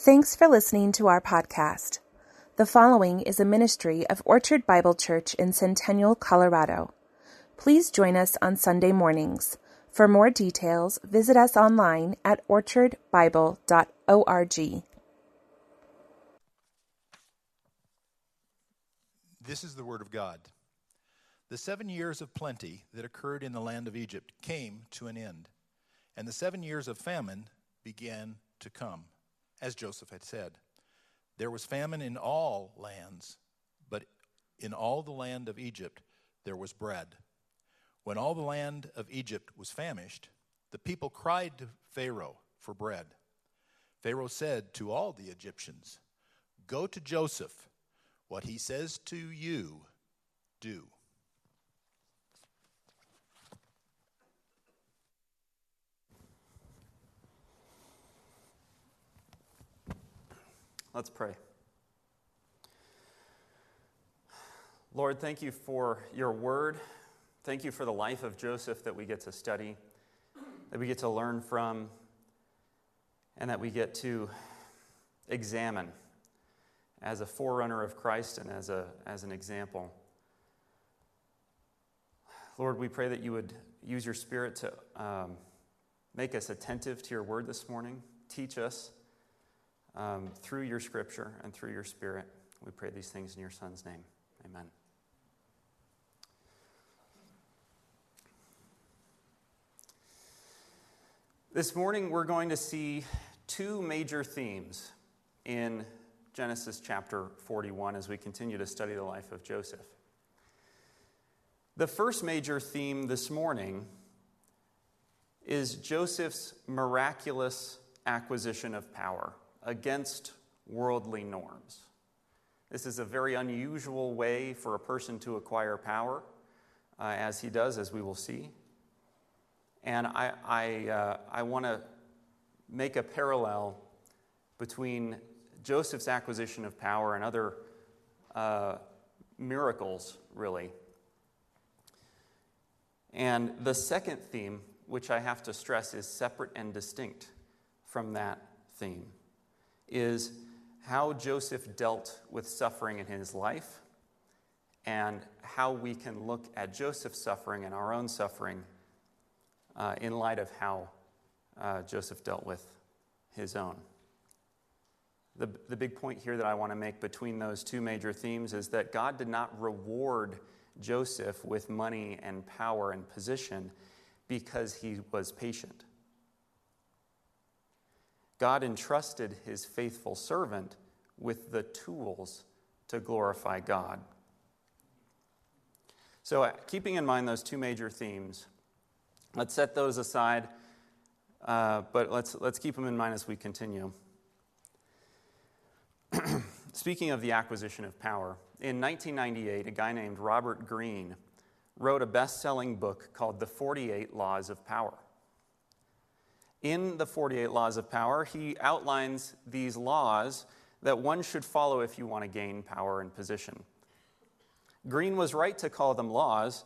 Thanks for listening to our podcast. The following is a ministry of Orchard Bible Church in Centennial, Colorado. Please join us on Sunday mornings. For more details, visit us online at orchardbible.org. This is the word of God. The seven years of plenty that occurred in the land of Egypt came to an end, and the seven years of famine began to come, as Joseph had said. There was famine in all lands, but in all the land of Egypt there was bread. When all the land of Egypt was famished, the people cried to Pharaoh for bread. Pharaoh said to all the Egyptians, Go to Joseph what he says to you, do. Let's pray. Lord, thank you for your word. Thank you for the life of Joseph that we get to study, that we get to learn from, and that we get to examine as a forerunner of Christ and as, a, as an example. Lord, we pray that you would use your Spirit to um, make us attentive to your word this morning. Teach us um, through your scripture and through your Spirit. We pray these things in your Son's name. Amen. This morning, we're going to see two major themes in Genesis chapter 41 as we continue to study the life of Joseph. The first major theme this morning is Joseph's miraculous acquisition of power against worldly norms. This is a very unusual way for a person to acquire power, uh, as he does, as we will see. And I, I, uh, I want to make a parallel between Joseph's acquisition of power and other uh, miracles, really. And the second theme, which I have to stress is separate and distinct from that theme, is how Joseph dealt with suffering in his life and how we can look at Joseph's suffering and our own suffering uh, in light of how uh, Joseph dealt with his own. The, the big point here that I want to make between those two major themes is that God did not reward Joseph with money and power and position because he was patient. God entrusted his faithful servant with the tools to glorify God. So, uh, keeping in mind those two major themes, let's set those aside, uh, but let's, let's keep them in mind as we continue. Speaking of the acquisition of power, in 1998, a guy named Robert Greene wrote a best selling book called The 48 Laws of Power. In the 48 Laws of Power, he outlines these laws that one should follow if you want to gain power and position. Greene was right to call them laws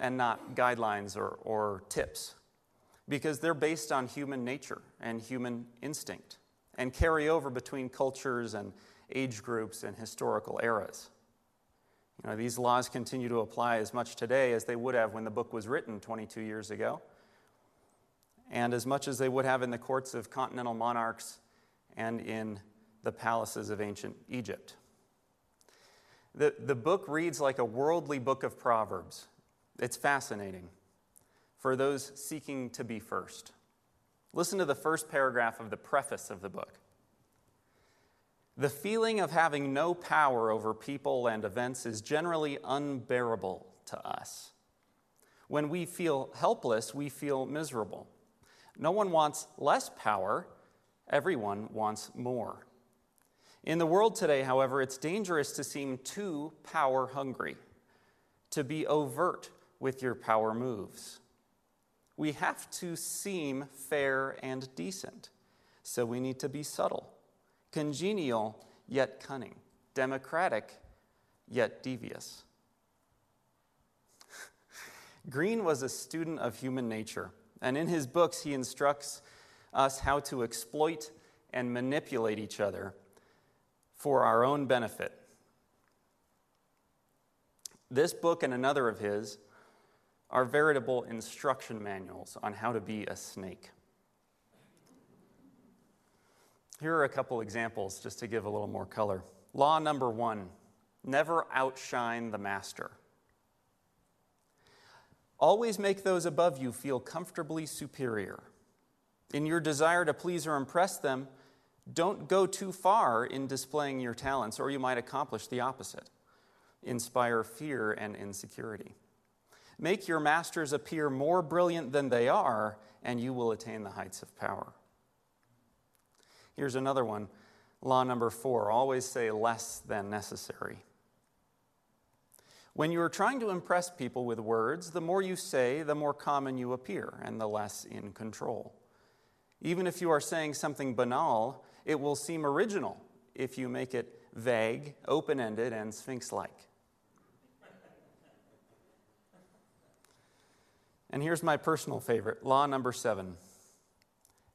and not guidelines or, or tips because they're based on human nature and human instinct and carry over between cultures and age groups and historical eras. You know, these laws continue to apply as much today as they would have when the book was written 22 years ago, and as much as they would have in the courts of continental monarchs and in the palaces of ancient Egypt. The, the book reads like a worldly book of Proverbs. It's fascinating for those seeking to be first. Listen to the first paragraph of the preface of the book. The feeling of having no power over people and events is generally unbearable to us. When we feel helpless, we feel miserable. No one wants less power, everyone wants more. In the world today, however, it's dangerous to seem too power hungry, to be overt with your power moves we have to seem fair and decent. So we need to be subtle, congenial yet cunning, democratic yet devious. Greene was a student of human nature, and in his books, he instructs us how to exploit and manipulate each other for our own benefit. This book and another of his are veritable instruction manuals on how to be a snake. Here are a couple examples just to give a little more color. Law number one never outshine the master. Always make those above you feel comfortably superior. In your desire to please or impress them, don't go too far in displaying your talents, or you might accomplish the opposite inspire fear and insecurity. Make your masters appear more brilliant than they are, and you will attain the heights of power. Here's another one. Law number four always say less than necessary. When you are trying to impress people with words, the more you say, the more common you appear, and the less in control. Even if you are saying something banal, it will seem original if you make it vague, open ended, and sphinx like. And here's my personal favorite law number seven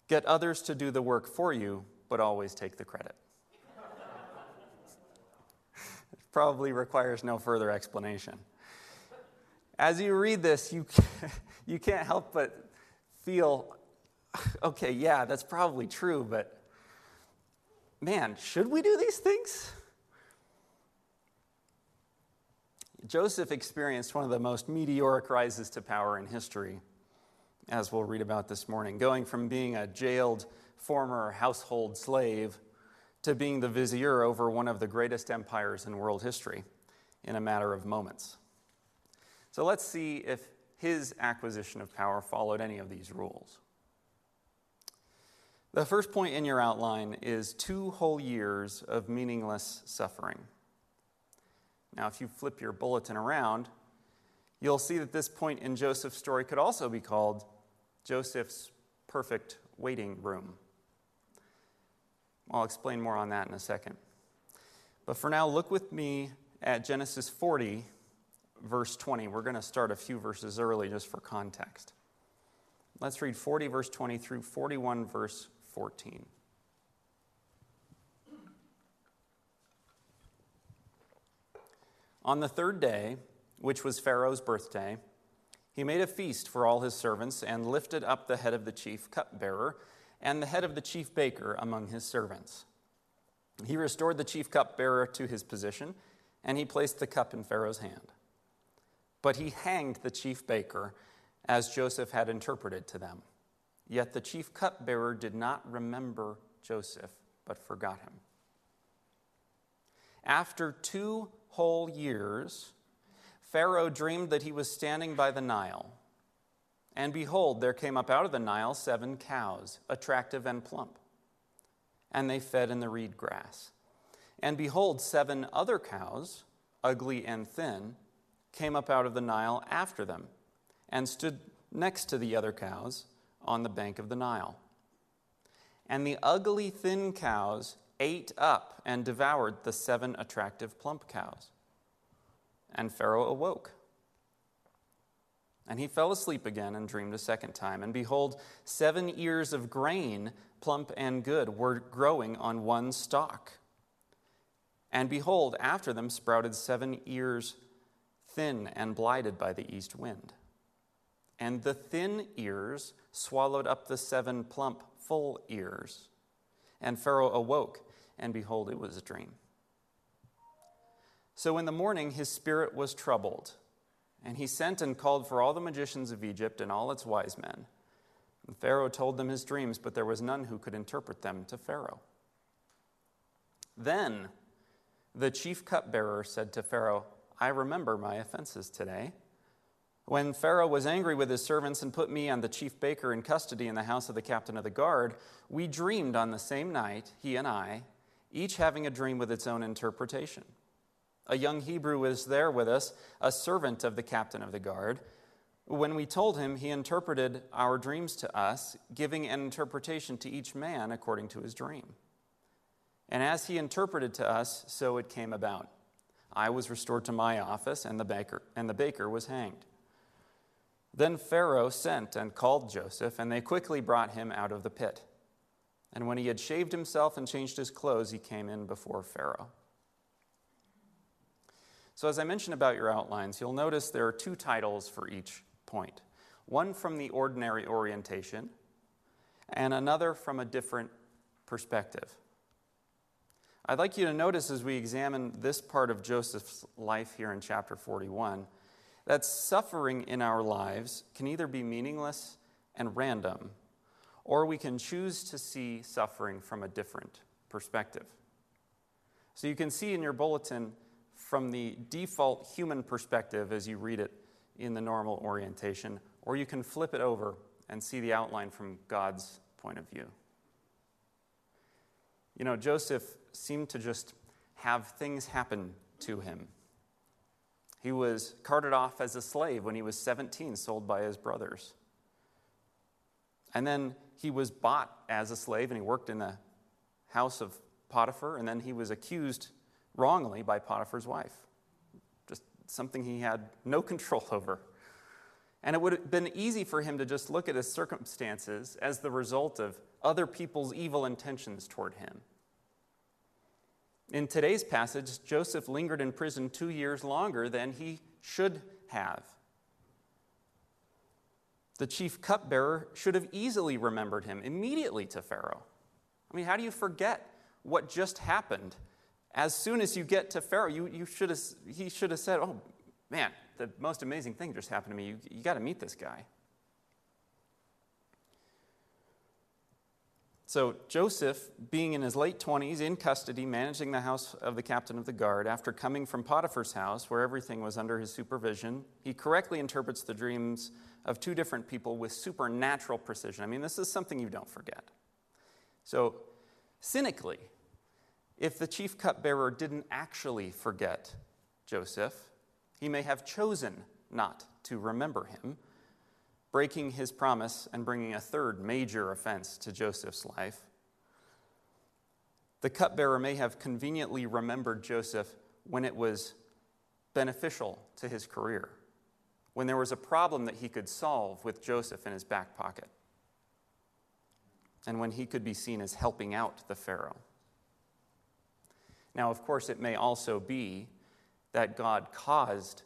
get others to do the work for you, but always take the credit. it probably requires no further explanation. As you read this, you, you can't help but feel okay, yeah, that's probably true, but man, should we do these things? Joseph experienced one of the most meteoric rises to power in history, as we'll read about this morning, going from being a jailed former household slave to being the vizier over one of the greatest empires in world history in a matter of moments. So let's see if his acquisition of power followed any of these rules. The first point in your outline is two whole years of meaningless suffering. Now, if you flip your bulletin around, you'll see that this point in Joseph's story could also be called Joseph's perfect waiting room. I'll explain more on that in a second. But for now, look with me at Genesis 40, verse 20. We're going to start a few verses early just for context. Let's read 40, verse 20 through 41, verse 14. On the third day, which was Pharaoh's birthday, he made a feast for all his servants and lifted up the head of the chief cupbearer and the head of the chief baker among his servants. He restored the chief cupbearer to his position, and he placed the cup in Pharaoh's hand. But he hanged the chief baker as Joseph had interpreted to them. Yet the chief cupbearer did not remember Joseph, but forgot him. After two whole years, Pharaoh dreamed that he was standing by the Nile. And behold, there came up out of the Nile seven cows, attractive and plump. And they fed in the reed grass. And behold, seven other cows, ugly and thin, came up out of the Nile after them, and stood next to the other cows on the bank of the Nile. And the ugly, thin cows ate up and devoured the seven attractive plump cows. And Pharaoh awoke. And he fell asleep again and dreamed a second time. And behold, seven ears of grain, plump and good, were growing on one stalk. And behold, after them sprouted seven ears, thin and blighted by the east wind. And the thin ears swallowed up the seven plump, full ears. And Pharaoh awoke and behold, it was a dream. So in the morning, his spirit was troubled, and he sent and called for all the magicians of Egypt and all its wise men. And Pharaoh told them his dreams, but there was none who could interpret them to Pharaoh. Then the chief cupbearer said to Pharaoh, I remember my offenses today. When Pharaoh was angry with his servants and put me and the chief baker in custody in the house of the captain of the guard, we dreamed on the same night, he and I, each having a dream with its own interpretation. A young Hebrew was there with us, a servant of the captain of the guard. When we told him, he interpreted our dreams to us, giving an interpretation to each man according to his dream. And as he interpreted to us, so it came about. I was restored to my office, and the baker, and the baker was hanged. Then Pharaoh sent and called Joseph, and they quickly brought him out of the pit. And when he had shaved himself and changed his clothes, he came in before Pharaoh. So, as I mentioned about your outlines, you'll notice there are two titles for each point one from the ordinary orientation, and another from a different perspective. I'd like you to notice as we examine this part of Joseph's life here in chapter 41 that suffering in our lives can either be meaningless and random, or we can choose to see suffering from a different perspective. So you can see in your bulletin from the default human perspective as you read it in the normal orientation, or you can flip it over and see the outline from God's point of view. You know, Joseph seemed to just have things happen to him. He was carted off as a slave when he was 17, sold by his brothers. And then he was bought as a slave and he worked in the house of Potiphar, and then he was accused wrongly by Potiphar's wife. Just something he had no control over. And it would have been easy for him to just look at his circumstances as the result of other people's evil intentions toward him. In today's passage, Joseph lingered in prison two years longer than he should have. The chief cupbearer should have easily remembered him immediately to Pharaoh. I mean, how do you forget what just happened? As soon as you get to Pharaoh, you, you should have, he should have said, Oh, man, the most amazing thing just happened to me. You, you got to meet this guy. So, Joseph, being in his late 20s, in custody, managing the house of the captain of the guard, after coming from Potiphar's house, where everything was under his supervision, he correctly interprets the dreams of two different people with supernatural precision. I mean, this is something you don't forget. So, cynically, if the chief cupbearer didn't actually forget Joseph, he may have chosen not to remember him breaking his promise and bringing a third major offense to Joseph's life. The cupbearer may have conveniently remembered Joseph when it was beneficial to his career, when there was a problem that he could solve with Joseph in his back pocket, and when he could be seen as helping out the Pharaoh. Now, of course, it may also be that God caused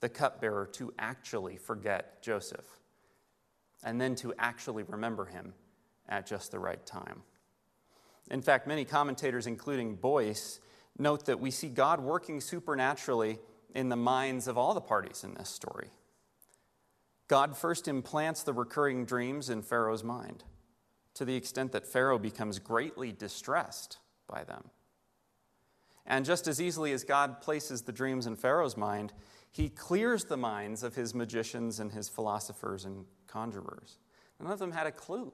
the cupbearer to actually forget Joseph and then to actually remember him at just the right time. In fact, many commentators, including Boice, note that we see God working supernaturally in the minds of all the parties in this story. God first implants the recurring dreams in Pharaoh's mind to the extent that Pharaoh becomes greatly distressed by them. And just as easily as God places the dreams in Pharaoh's mind, he clears the minds of his magicians and his philosophers and conjurers. None of them had a clue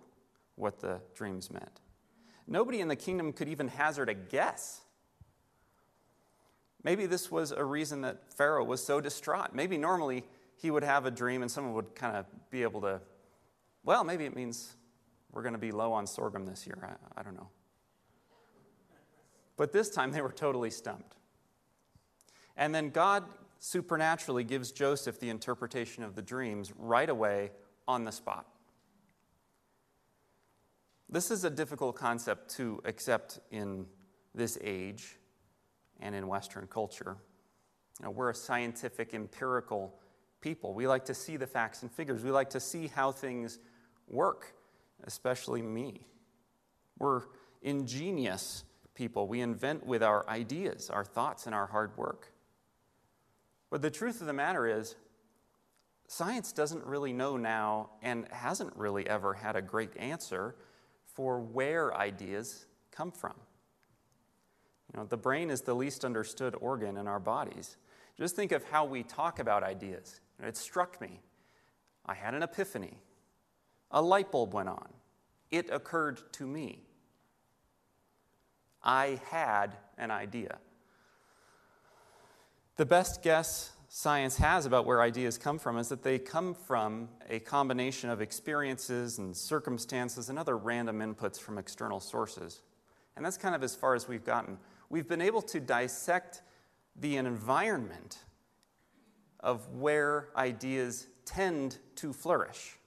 what the dreams meant. Nobody in the kingdom could even hazard a guess. Maybe this was a reason that Pharaoh was so distraught. Maybe normally he would have a dream and someone would kind of be able to, well, maybe it means we're going to be low on sorghum this year. I, I don't know. But this time they were totally stumped. And then God supernaturally gives Joseph the interpretation of the dreams right away on the spot. This is a difficult concept to accept in this age and in Western culture. You know, we're a scientific, empirical people. We like to see the facts and figures. We like to see how things work, especially me. We're ingenious people. We invent with our ideas, our thoughts, and our hard work. But the truth of the matter is, science doesn't really know now and hasn't really ever had a great answer for where ideas come from. You know, the brain is the least understood organ in our bodies. Just think of how we talk about ideas. It struck me. I had an epiphany. A light bulb went on. It occurred to me. I had an idea. The best guess science has about where ideas come from is that they come from a combination of experiences and circumstances and other random inputs from external sources. And that's kind of as far as we've gotten. We've been able to dissect the environment of where ideas tend to flourish.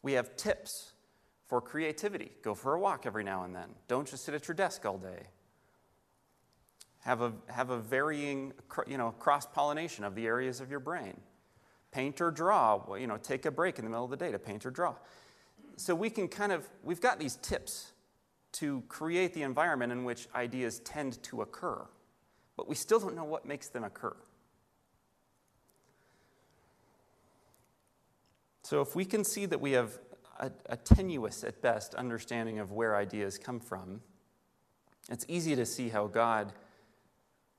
We have tips for creativity. Go for a walk every now and then. Don't just sit at your desk all day. Have a, have a varying, you know, cross pollination of the areas of your brain. Paint or draw, you know, take a break in the middle of the day to paint or draw. So we can kind of, we've got these tips to create the environment in which ideas tend to occur, but we still don't know what makes them occur. So if we can see that we have a, a tenuous, at best, understanding of where ideas come from, it's easy to see how God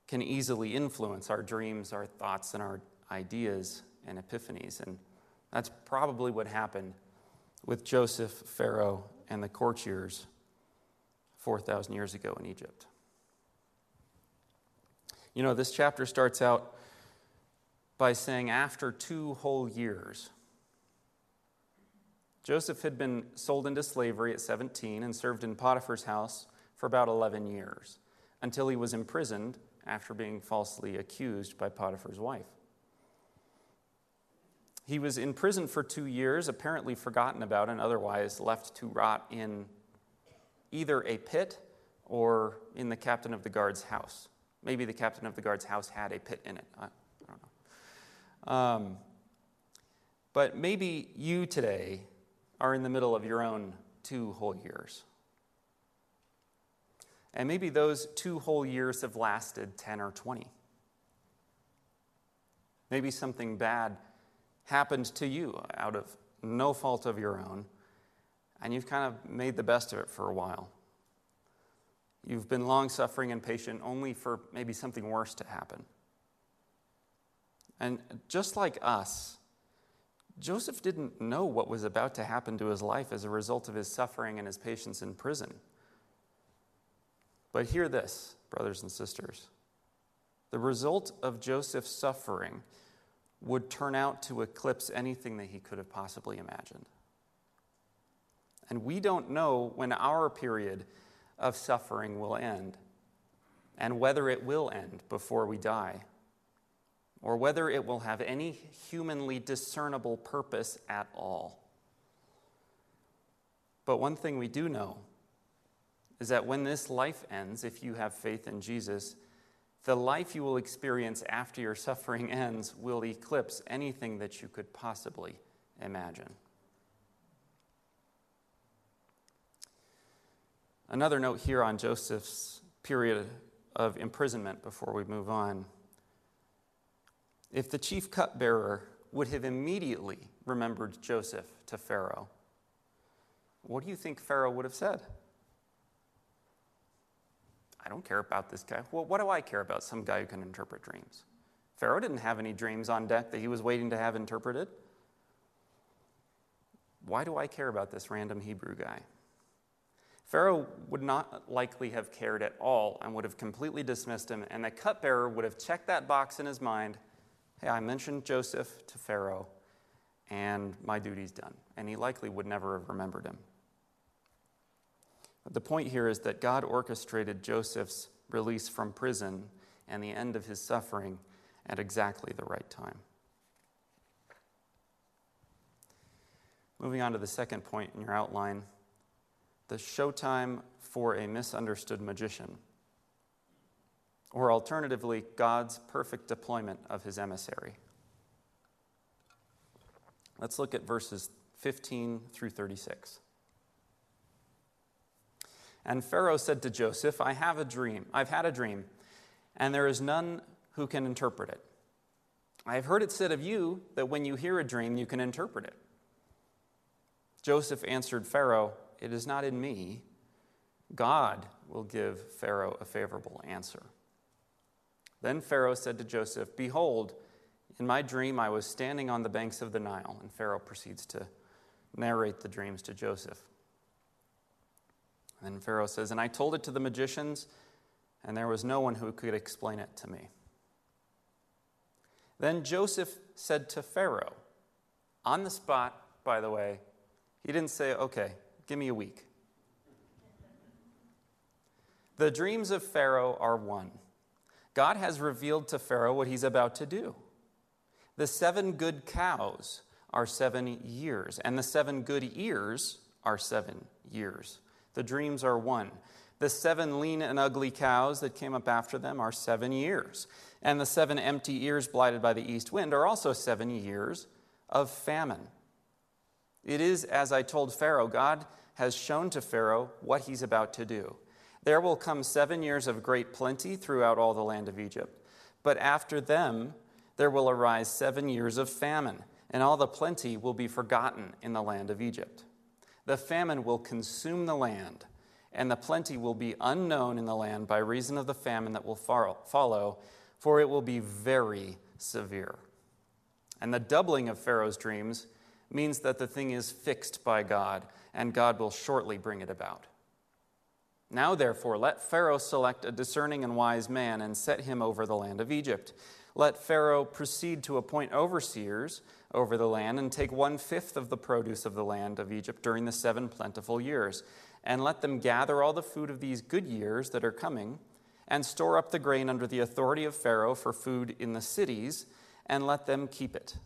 can easily influence our dreams, our thoughts, and our ideas and epiphanies. And that's probably what happened with Joseph, Pharaoh, and the courtiers 4,000 years ago in Egypt. You know, this chapter starts out by saying, after two whole years. Joseph had been sold into slavery at 17 and served in Potiphar's house for about 11 years until he was imprisoned after being falsely accused by Potiphar's wife. He was in prison for two years, apparently forgotten about and otherwise left to rot in either a pit or in the captain of the guard's house. Maybe the captain of the guard's house had a pit in it. I, don't know. Um, but maybe you today are in the middle of your own two whole years. And maybe those two whole years have lasted 10 or 20. Maybe something bad happened to you out of no fault of your own, and you've kind of made the best of it for a while. You've been long suffering and patient only for maybe something worse to happen. And just like us, Joseph didn't know what was about to happen to his life as a result of his suffering and his patience in prison. But hear this, brothers and sisters. The result of Joseph's suffering would turn out to eclipse anything that he could have possibly imagined. And we don't know when our period of suffering will end and whether it will end before we die or whether it will have any humanly discernible purpose at all. But one thing we do know is that when this life ends, if you have faith in Jesus, the life you will experience after your suffering ends will eclipse anything that you could possibly imagine. Another note here on Joseph's period of imprisonment before we move on. If the chief cupbearer would have immediately remembered Joseph to Pharaoh, what do you think Pharaoh would have said? I don't care about this guy. Well, what do I care about some guy who can interpret dreams? Pharaoh didn't have any dreams on deck that he was waiting to have interpreted. Why do I care about this random Hebrew guy? Pharaoh would not likely have cared at all and would have completely dismissed him, and the cupbearer would have checked that box in his mind hey, I mentioned Joseph to Pharaoh, and my duty's done. And he likely would never have remembered him. But the point here is that God orchestrated Joseph's release from prison and the end of his suffering at exactly the right time. Moving on to the second point in your outline the showtime for a misunderstood magician, or alternatively, God's perfect deployment of his emissary. Let's look at verses 15 through 36. And Pharaoh said to Joseph, I have a dream. I've had a dream, and there is none who can interpret it. I have heard it said of you that when you hear a dream, you can interpret it. Joseph answered Pharaoh, It is not in me. God will give Pharaoh a favorable answer. Then Pharaoh said to Joseph, Behold, in my dream I was standing on the banks of the Nile. And Pharaoh proceeds to narrate the dreams to Joseph. And Pharaoh says, And I told it to the magicians, and there was no one who could explain it to me. Then Joseph said to Pharaoh, on the spot, by the way, he didn't say, Okay, give me a week. The dreams of Pharaoh are one. God has revealed to Pharaoh what he's about to do. The seven good cows are seven years, and the seven good ears are seven years. The dreams are one. The seven lean and ugly cows that came up after them are seven years. And the seven empty ears blighted by the east wind are also seven years of famine. It is, as I told Pharaoh, God has shown to Pharaoh what he's about to do. There will come seven years of great plenty throughout all the land of Egypt. But after them, there will arise seven years of famine, and all the plenty will be forgotten in the land of Egypt. The famine will consume the land, and the plenty will be unknown in the land by reason of the famine that will follow, for it will be very severe. And the doubling of Pharaoh's dreams means that the thing is fixed by God, and God will shortly bring it about. Now, therefore, let Pharaoh select a discerning and wise man and set him over the land of Egypt. Let Pharaoh proceed to appoint overseers over the land and take one fifth of the produce of the land of Egypt during the seven plentiful years. And let them gather all the food of these good years that are coming and store up the grain under the authority of Pharaoh for food in the cities, and let them keep it.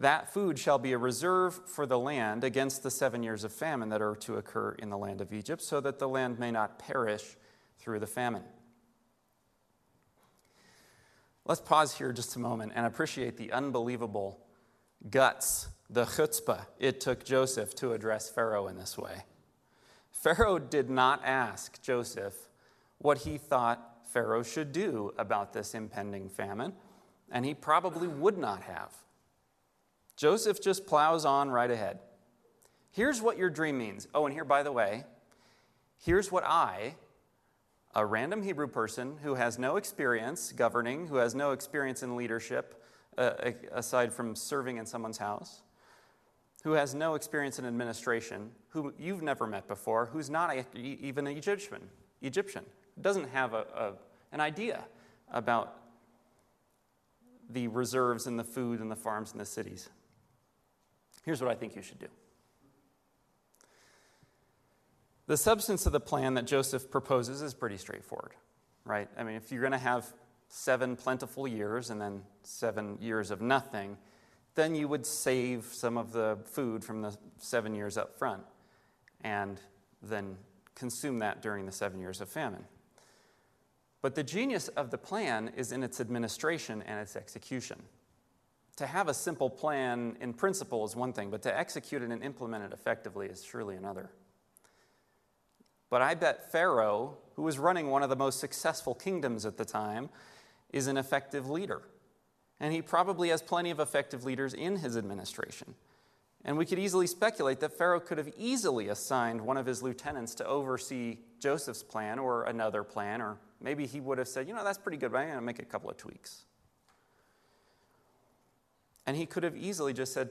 That food shall be a reserve for the land against the seven years of famine that are to occur in the land of Egypt, so that the land may not perish through the famine. Let's pause here just a moment and appreciate the unbelievable guts, the chutzpah it took Joseph to address Pharaoh in this way. Pharaoh did not ask Joseph what he thought Pharaoh should do about this impending famine, and he probably would not have. Joseph just plows on right ahead. Here's what your dream means. Oh, and here, by the way, here's what I, a random Hebrew person who has no experience governing, who has no experience in leadership, uh, aside from serving in someone's house, who has no experience in administration, who you've never met before, who's not a, even an Egyptian, Egyptian, doesn't have a, a, an idea about the reserves and the food and the farms and the cities. Here's what I think you should do. The substance of the plan that Joseph proposes is pretty straightforward, right? I mean, if you're going to have seven plentiful years and then seven years of nothing, then you would save some of the food from the seven years up front and then consume that during the seven years of famine. But the genius of the plan is in its administration and its execution to have a simple plan in principle is one thing, but to execute it and implement it effectively is surely another. But I bet Pharaoh, who was running one of the most successful kingdoms at the time, is an effective leader. And he probably has plenty of effective leaders in his administration. And we could easily speculate that Pharaoh could have easily assigned one of his lieutenants to oversee Joseph's plan or another plan, or maybe he would have said, you know, that's pretty good, but I'm going to make a couple of tweaks. And he could have easily just said,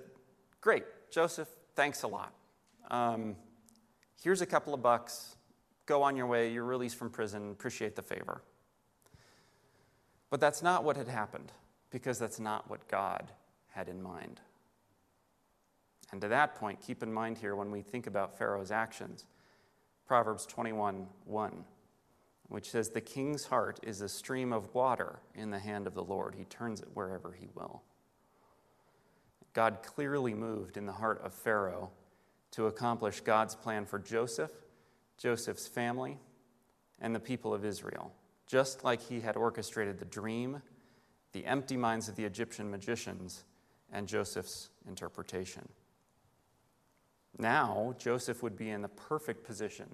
Great, Joseph, thanks a lot. Um, here's a couple of bucks. Go on your way. You're released from prison. Appreciate the favor. But that's not what had happened, because that's not what God had in mind. And to that point, keep in mind here when we think about Pharaoh's actions, Proverbs 21 1, which says, The king's heart is a stream of water in the hand of the Lord. He turns it wherever he will. God clearly moved in the heart of Pharaoh to accomplish God's plan for Joseph, Joseph's family, and the people of Israel, just like he had orchestrated the dream, the empty minds of the Egyptian magicians, and Joseph's interpretation. Now, Joseph would be in the perfect position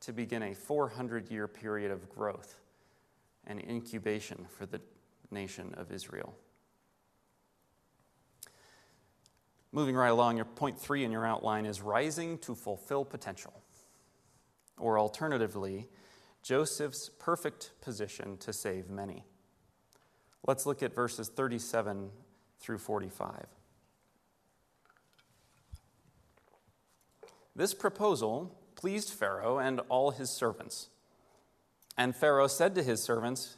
to begin a 400 year period of growth and incubation for the nation of Israel. Moving right along, your point three in your outline is rising to fulfill potential. Or alternatively, Joseph's perfect position to save many. Let's look at verses 37 through 45. This proposal pleased Pharaoh and all his servants. And Pharaoh said to his servants,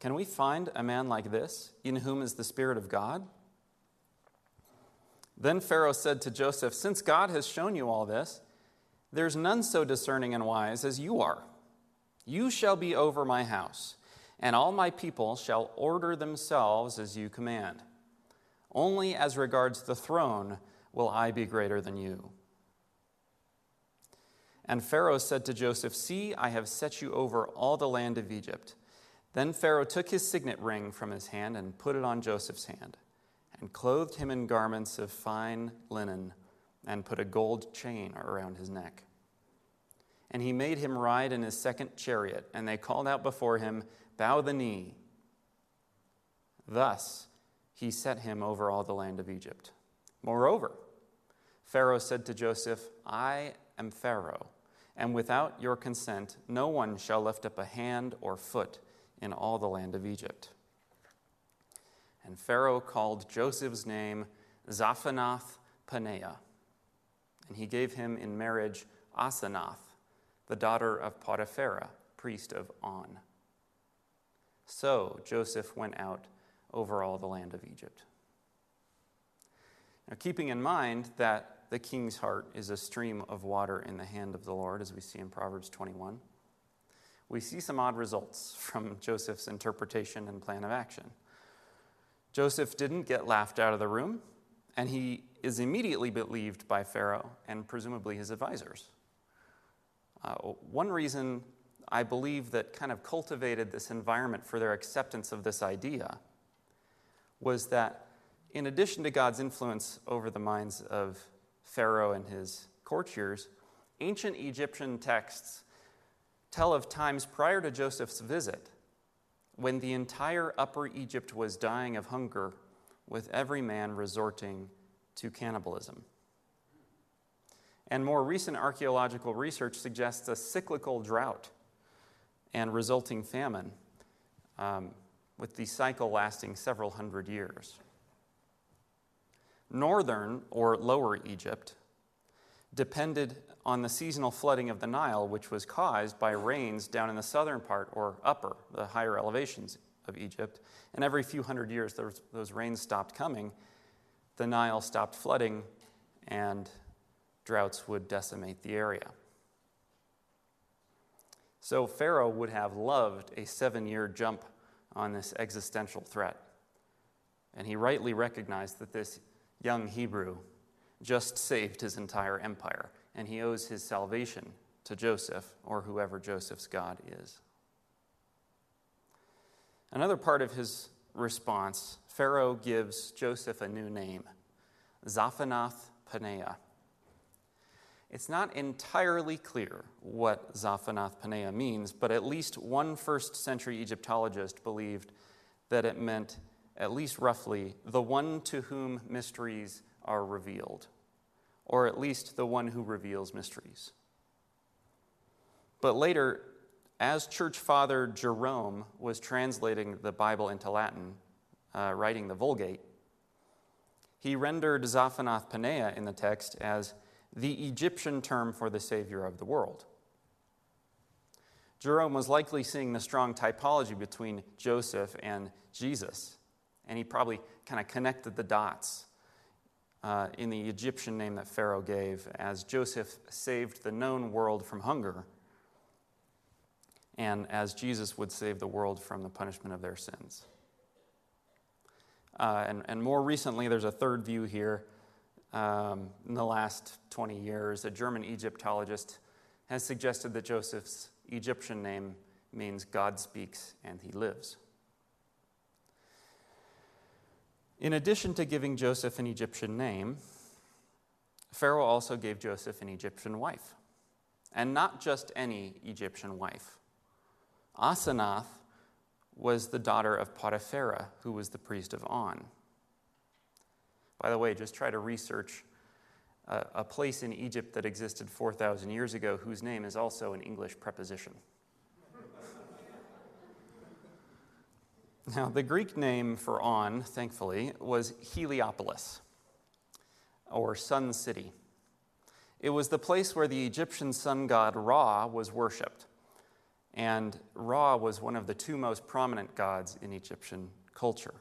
Can we find a man like this, in whom is the Spirit of God? Then Pharaoh said to Joseph, Since God has shown you all this, there's none so discerning and wise as you are. You shall be over my house, and all my people shall order themselves as you command. Only as regards the throne will I be greater than you. And Pharaoh said to Joseph, See, I have set you over all the land of Egypt. Then Pharaoh took his signet ring from his hand and put it on Joseph's hand, and clothed him in garments of fine linen, and put a gold chain around his neck. And he made him ride in his second chariot, and they called out before him, Bow the knee. Thus he set him over all the land of Egypt. Moreover, Pharaoh said to Joseph, I am Pharaoh, and without your consent, no one shall lift up a hand or foot in all the land of Egypt. And Pharaoh called Joseph's name Zaphanath Paneah, and he gave him in marriage Asenath, the daughter of Potipherah, priest of On. So Joseph went out over all the land of Egypt. Now, keeping in mind that the king's heart is a stream of water in the hand of the Lord, as we see in Proverbs 21. We see some odd results from Joseph's interpretation and plan of action. Joseph didn't get laughed out of the room, and he is immediately believed by Pharaoh and presumably his advisors. Uh, one reason I believe that kind of cultivated this environment for their acceptance of this idea was that, in addition to God's influence over the minds of Pharaoh and his courtiers, ancient Egyptian texts tell of times prior to Joseph's visit when the entire Upper Egypt was dying of hunger, with every man resorting to cannibalism. And more recent archaeological research suggests a cyclical drought and resulting famine, um, with the cycle lasting several hundred years. Northern or lower Egypt depended on the seasonal flooding of the Nile, which was caused by rains down in the southern part or upper, the higher elevations of Egypt. And every few hundred years, those, those rains stopped coming, the Nile stopped flooding, and droughts would decimate the area. So Pharaoh would have loved a seven year jump on this existential threat. And he rightly recognized that this young Hebrew just saved his entire empire, and he owes his salvation to Joseph or whoever Joseph's God is. Another part of his response, Pharaoh gives Joseph a new name, Zaphanath Paneah. It's not entirely clear what Zaphanath Paneah means, but at least one first century Egyptologist believed that it meant at least roughly, the one to whom mysteries are revealed, or at least the one who reveals mysteries. But later, as church father Jerome was translating the Bible into Latin, uh, writing the Vulgate, he rendered Zaphanath Paneah in the text as the Egyptian term for the Savior of the world. Jerome was likely seeing the strong typology between Joseph and Jesus and he probably kind of connected the dots uh, in the Egyptian name that Pharaoh gave as Joseph saved the known world from hunger, and as Jesus would save the world from the punishment of their sins. Uh, and, and more recently, there's a third view here. Um, in the last 20 years, a German Egyptologist has suggested that Joseph's Egyptian name means God speaks and he lives. In addition to giving Joseph an Egyptian name, Pharaoh also gave Joseph an Egyptian wife. And not just any Egyptian wife. Asenath was the daughter of Potipherah, who was the priest of On. By the way, just try to research a, a place in Egypt that existed 4,000 years ago whose name is also an English preposition. Now, the Greek name for On, thankfully, was Heliopolis, or Sun City. It was the place where the Egyptian sun god Ra was worshipped. And Ra was one of the two most prominent gods in Egyptian culture.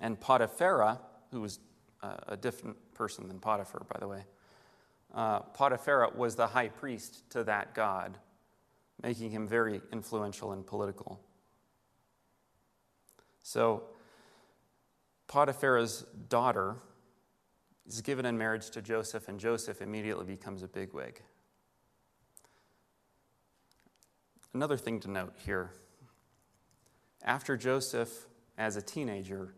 And Potipharah, who was uh, a different person than Potiphar, by the way, uh, Potipherah was the high priest to that god, making him very influential and political. So, Potiphar's daughter is given in marriage to Joseph, and Joseph immediately becomes a bigwig. Another thing to note here after Joseph, as a teenager,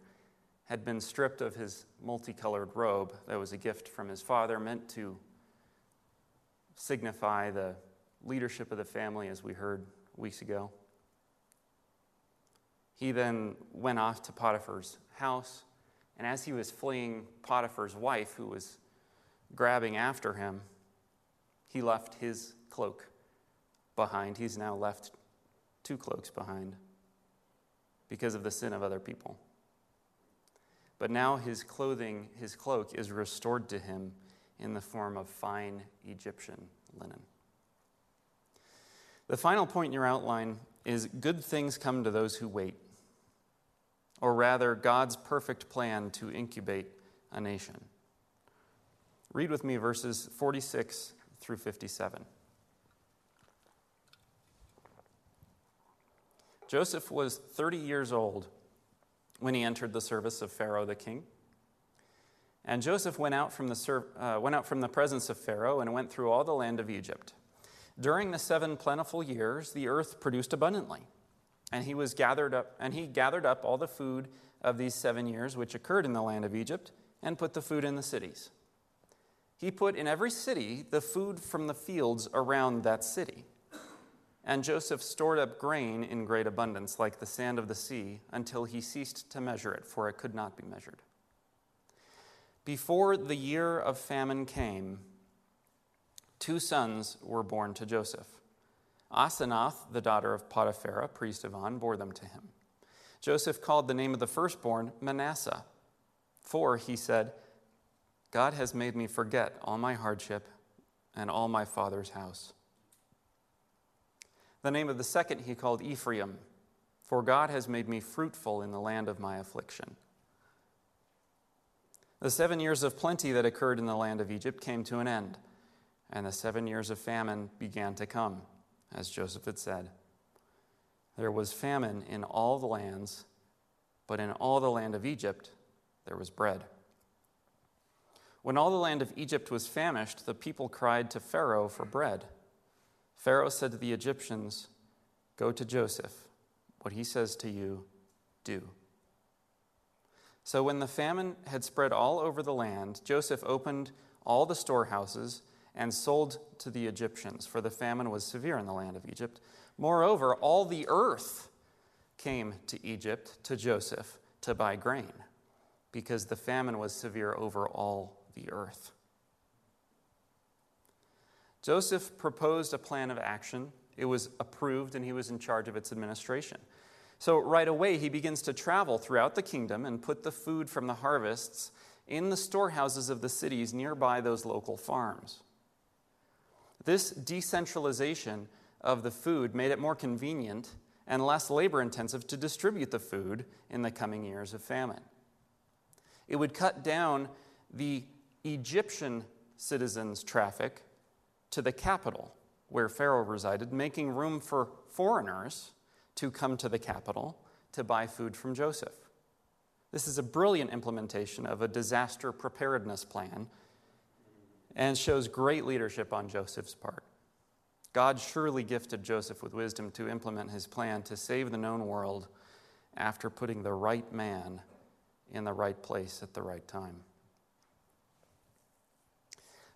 had been stripped of his multicolored robe that was a gift from his father, meant to signify the leadership of the family, as we heard weeks ago. He then went off to Potiphar's house, and as he was fleeing Potiphar's wife, who was grabbing after him, he left his cloak behind. He's now left two cloaks behind because of the sin of other people. But now his clothing, his cloak, is restored to him in the form of fine Egyptian linen. The final point in your outline is good things come to those who wait, or rather, God's perfect plan to incubate a nation. Read with me verses 46 through 57. Joseph was 30 years old when he entered the service of Pharaoh the king. And Joseph went out, from the, uh, went out from the presence of Pharaoh and went through all the land of Egypt. During the seven plentiful years, the earth produced abundantly. And he was gathered up, and he gathered up all the food of these seven years which occurred in the land of Egypt, and put the food in the cities. He put in every city the food from the fields around that city. And Joseph stored up grain in great abundance, like the sand of the sea, until he ceased to measure it, for it could not be measured. Before the year of famine came, two sons were born to Joseph. Asenath, the daughter of Potiphera, priest of On, bore them to him. Joseph called the name of the firstborn Manasseh, for, he said, God has made me forget all my hardship and all my father's house. The name of the second he called Ephraim, for God has made me fruitful in the land of my affliction. The seven years of plenty that occurred in the land of Egypt came to an end, and the seven years of famine began to come, as Joseph had said. There was famine in all the lands, but in all the land of Egypt there was bread. When all the land of Egypt was famished, the people cried to Pharaoh for bread. Pharaoh said to the Egyptians, Go to Joseph. What he says to you, do. So when the famine had spread all over the land, Joseph opened all the storehouses and sold to the Egyptians, for the famine was severe in the land of Egypt. Moreover, all the earth came to Egypt to Joseph to buy grain, because the famine was severe over all the earth. Joseph proposed a plan of action. It was approved, and he was in charge of its administration. So, right away, he begins to travel throughout the kingdom and put the food from the harvests in the storehouses of the cities nearby those local farms. This decentralization of the food made it more convenient and less labor intensive to distribute the food in the coming years of famine. It would cut down the Egyptian citizens' traffic to the capital where Pharaoh resided, making room for foreigners to come to the capital to buy food from Joseph. This is a brilliant implementation of a disaster preparedness plan and shows great leadership on Joseph's part. God surely gifted Joseph with wisdom to implement his plan to save the known world after putting the right man in the right place at the right time.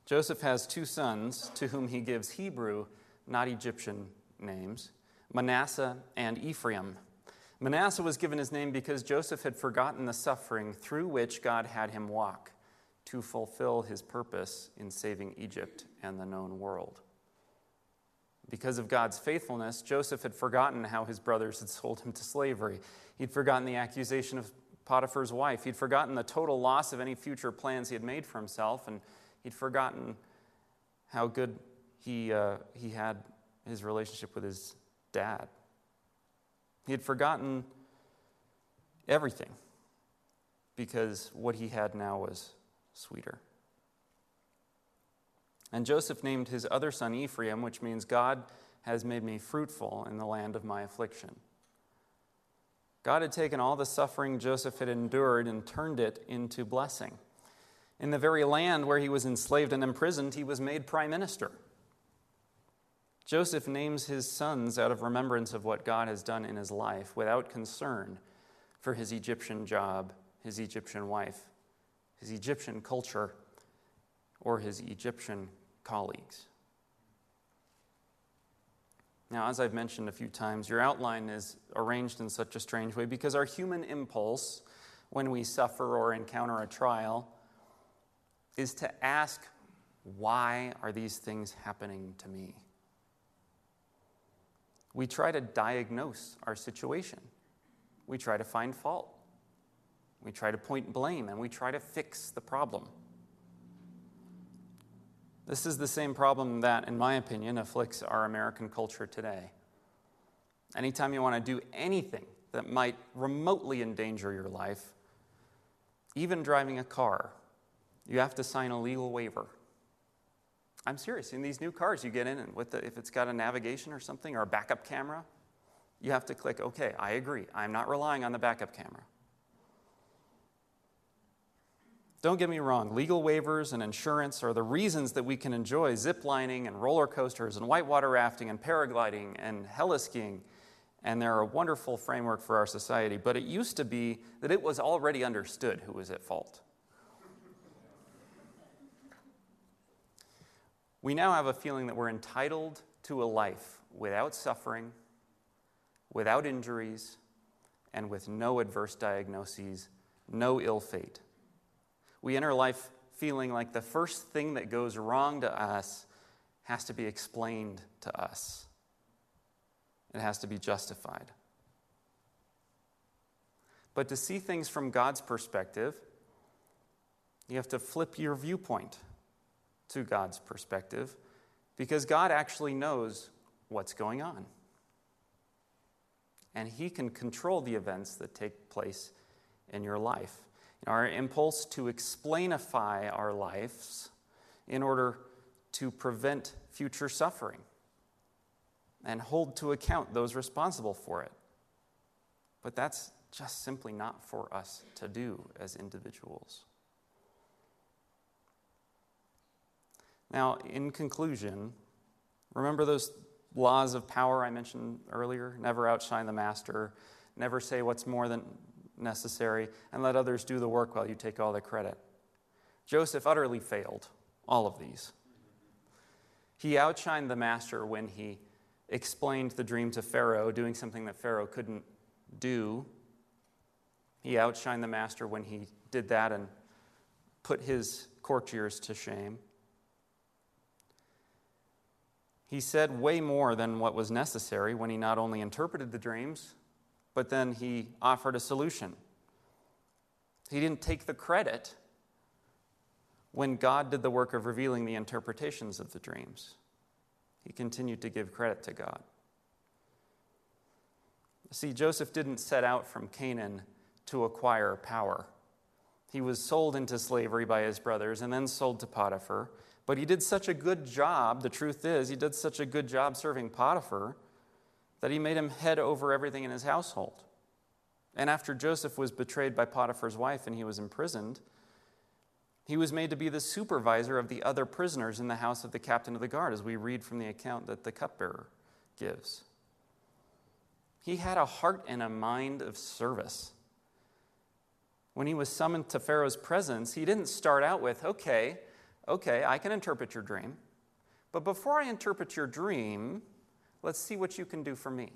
Joseph has two sons to whom he gives Hebrew, not Egyptian names Manasseh and Ephraim. Manasseh was given his name because Joseph had forgotten the suffering through which God had him walk to fulfill his purpose in saving Egypt and the known world. Because of God's faithfulness, Joseph had forgotten how his brothers had sold him to slavery. He'd forgotten the accusation of Potiphar's wife. He'd forgotten the total loss of any future plans he had made for himself. And He'd forgotten how good he, uh, he had his relationship with his dad. He had forgotten everything because what he had now was sweeter. And Joseph named his other son Ephraim, which means God has made me fruitful in the land of my affliction. God had taken all the suffering Joseph had endured and turned it into blessing. In the very land where he was enslaved and imprisoned, he was made prime minister. Joseph names his sons out of remembrance of what God has done in his life without concern for his Egyptian job, his Egyptian wife, his Egyptian culture, or his Egyptian colleagues. Now, as I've mentioned a few times, your outline is arranged in such a strange way because our human impulse when we suffer or encounter a trial is to ask, why are these things happening to me? We try to diagnose our situation. We try to find fault. We try to point blame and we try to fix the problem. This is the same problem that, in my opinion, afflicts our American culture today. Anytime you want to do anything that might remotely endanger your life, even driving a car, you have to sign a legal waiver. I'm serious. In these new cars, you get in and with the, if it's got a navigation or something or a backup camera, you have to click, okay, I agree. I'm not relying on the backup camera. Don't get me wrong, legal waivers and insurance are the reasons that we can enjoy zip lining and roller coasters and whitewater rafting and paragliding and heliskiing and they're a wonderful framework for our society, but it used to be that it was already understood who was at fault. We now have a feeling that we're entitled to a life without suffering, without injuries, and with no adverse diagnoses, no ill fate. We enter life feeling like the first thing that goes wrong to us has to be explained to us. It has to be justified. But to see things from God's perspective, you have to flip your viewpoint to God's perspective because God actually knows what's going on. And He can control the events that take place in your life. Our impulse to explainify our lives in order to prevent future suffering and hold to account those responsible for it. But that's just simply not for us to do as individuals. Now, in conclusion, remember those laws of power I mentioned earlier? Never outshine the master, never say what's more than necessary, and let others do the work while you take all the credit. Joseph utterly failed all of these. He outshined the master when he explained the dream to Pharaoh, doing something that Pharaoh couldn't do. He outshined the master when he did that and put his courtiers to shame. He said way more than what was necessary when he not only interpreted the dreams, but then he offered a solution. He didn't take the credit when God did the work of revealing the interpretations of the dreams. He continued to give credit to God. See, Joseph didn't set out from Canaan to acquire power. He was sold into slavery by his brothers and then sold to Potiphar. But he did such a good job, the truth is, he did such a good job serving Potiphar that he made him head over everything in his household. And after Joseph was betrayed by Potiphar's wife and he was imprisoned, he was made to be the supervisor of the other prisoners in the house of the captain of the guard, as we read from the account that the cupbearer gives. He had a heart and a mind of service. When he was summoned to Pharaoh's presence, he didn't start out with, okay, okay, I can interpret your dream, but before I interpret your dream, let's see what you can do for me.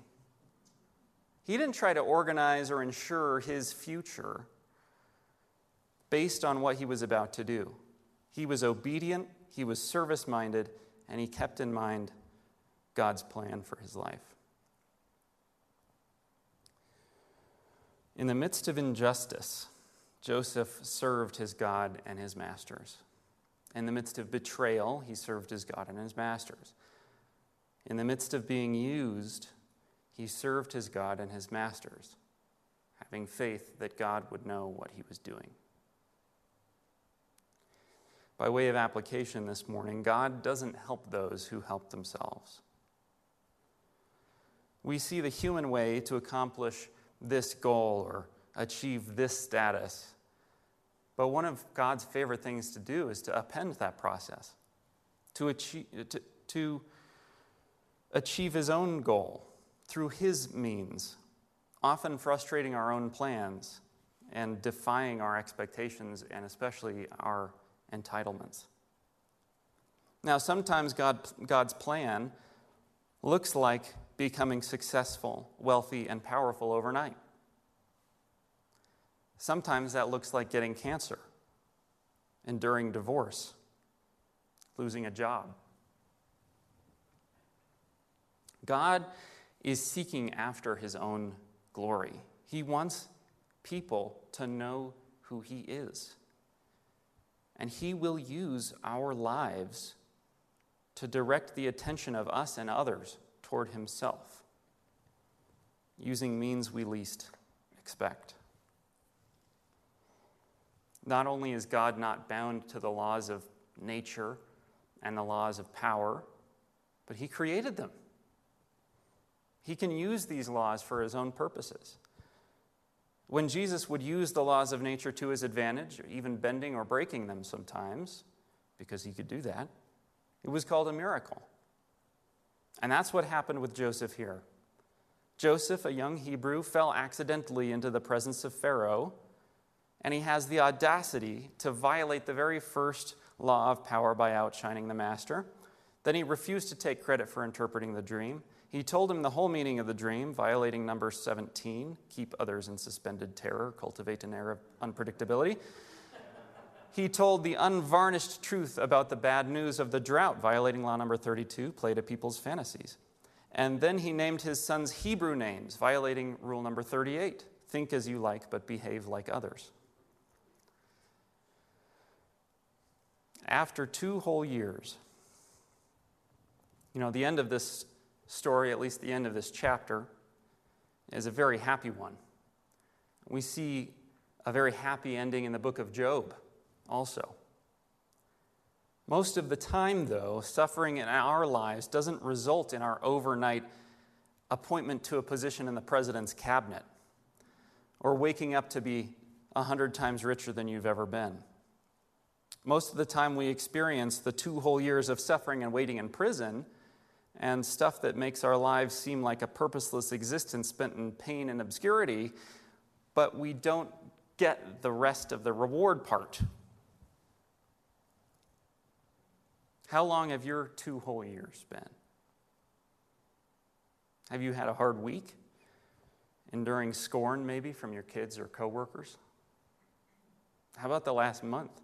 He didn't try to organize or ensure his future based on what he was about to do. He was obedient, he was service minded, and he kept in mind God's plan for his life. In the midst of injustice, Joseph served his God and his masters. In the midst of betrayal, he served his God and his masters. In the midst of being used, he served his God and his masters, having faith that God would know what he was doing. By way of application this morning, God doesn't help those who help themselves. We see the human way to accomplish this goal or achieve this status, But one of God's favorite things to do is to append that process, to achieve, to, to achieve his own goal through his means, often frustrating our own plans and defying our expectations and especially our entitlements. Now, sometimes God, God's plan looks like becoming successful, wealthy, and powerful overnight. Sometimes that looks like getting cancer, enduring divorce, losing a job. God is seeking after his own glory. He wants people to know who he is. And he will use our lives to direct the attention of us and others toward himself, using means we least expect. Not only is God not bound to the laws of nature and the laws of power, but he created them. He can use these laws for his own purposes. When Jesus would use the laws of nature to his advantage, even bending or breaking them sometimes, because he could do that, it was called a miracle. And that's what happened with Joseph here. Joseph, a young Hebrew, fell accidentally into the presence of Pharaoh, and he has the audacity to violate the very first law of power by outshining the master. Then he refused to take credit for interpreting the dream. He told him the whole meaning of the dream, violating number 17 keep others in suspended terror, cultivate an air of unpredictability. he told the unvarnished truth about the bad news of the drought, violating law number 32, play to people's fantasies. And then he named his sons Hebrew names, violating rule number 38 think as you like, but behave like others. After two whole years, you know, the end of this story, at least the end of this chapter, is a very happy one. We see a very happy ending in the book of Job also. Most of the time, though, suffering in our lives doesn't result in our overnight appointment to a position in the president's cabinet or waking up to be a hundred times richer than you've ever been. Most of the time, we experience the two whole years of suffering and waiting in prison and stuff that makes our lives seem like a purposeless existence spent in pain and obscurity, but we don't get the rest of the reward part. How long have your two whole years been? Have you had a hard week? Enduring scorn, maybe, from your kids or coworkers? How about the last month?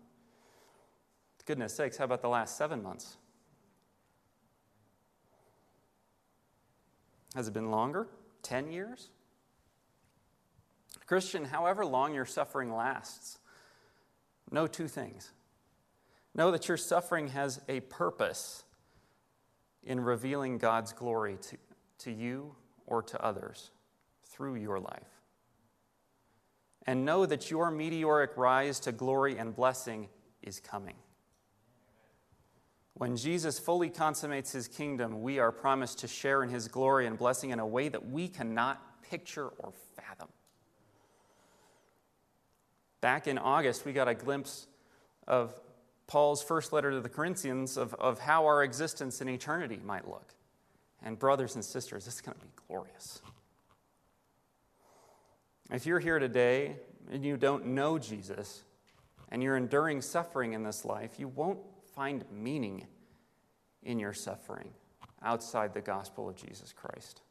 Goodness sakes, how about the last seven months? Has it been longer? 10 years? Christian, however long your suffering lasts, know two things. Know that your suffering has a purpose in revealing God's glory to, to you or to others through your life. And know that your meteoric rise to glory and blessing is coming. When Jesus fully consummates his kingdom, we are promised to share in his glory and blessing in a way that we cannot picture or fathom. Back in August, we got a glimpse of Paul's first letter to the Corinthians of, of how our existence in eternity might look. And, brothers and sisters, this is going to be glorious. If you're here today and you don't know Jesus and you're enduring suffering in this life, you won't find meaning in your suffering outside the gospel of Jesus Christ.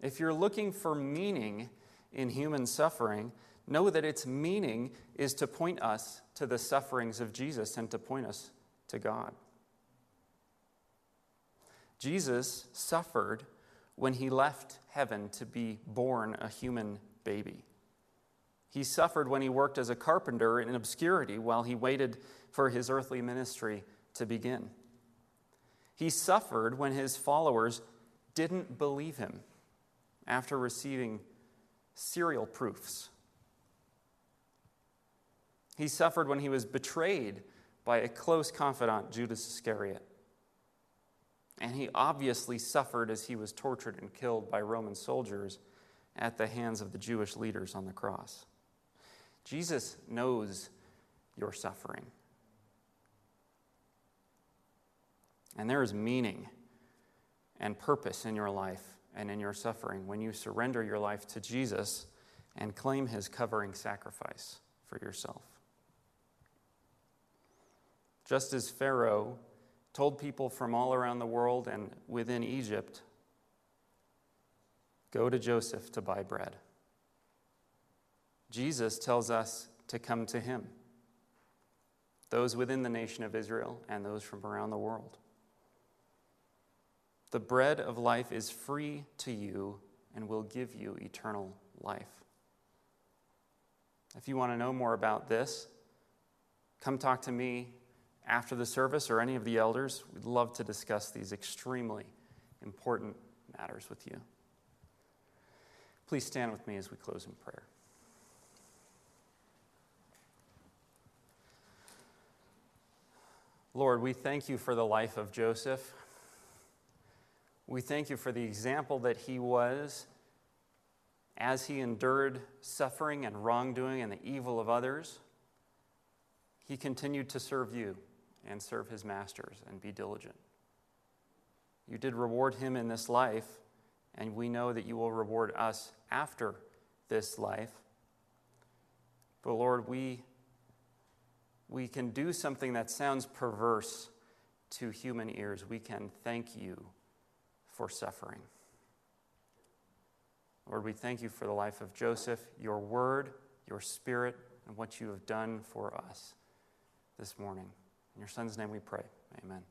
If you're looking for meaning in human suffering, know that its meaning is to point us to the sufferings of Jesus and to point us to God. Jesus suffered when he left heaven to be born a human baby. He suffered when he worked as a carpenter in obscurity while he waited for his earthly ministry to begin. He suffered when his followers didn't believe him after receiving serial proofs. He suffered when he was betrayed by a close confidant, Judas Iscariot. And he obviously suffered as he was tortured and killed by Roman soldiers at the hands of the Jewish leaders on the cross. Jesus knows your suffering. And there is meaning and purpose in your life and in your suffering when you surrender your life to Jesus and claim his covering sacrifice for yourself. Just as Pharaoh told people from all around the world and within Egypt, go to Joseph to buy bread. Jesus tells us to come to him, those within the nation of Israel and those from around the world. The bread of life is free to you and will give you eternal life. If you want to know more about this, come talk to me after the service or any of the elders. We'd love to discuss these extremely important matters with you. Please stand with me as we close in prayer. Lord, we thank you for the life of Joseph. We thank you for the example that he was as he endured suffering and wrongdoing and the evil of others. He continued to serve you and serve his masters and be diligent. You did reward him in this life, and we know that you will reward us after this life. But Lord, we, we can do something that sounds perverse to human ears. We can thank you for suffering. Lord, we thank you for the life of Joseph, your word, your spirit, and what you have done for us this morning. In your son's name we pray. Amen.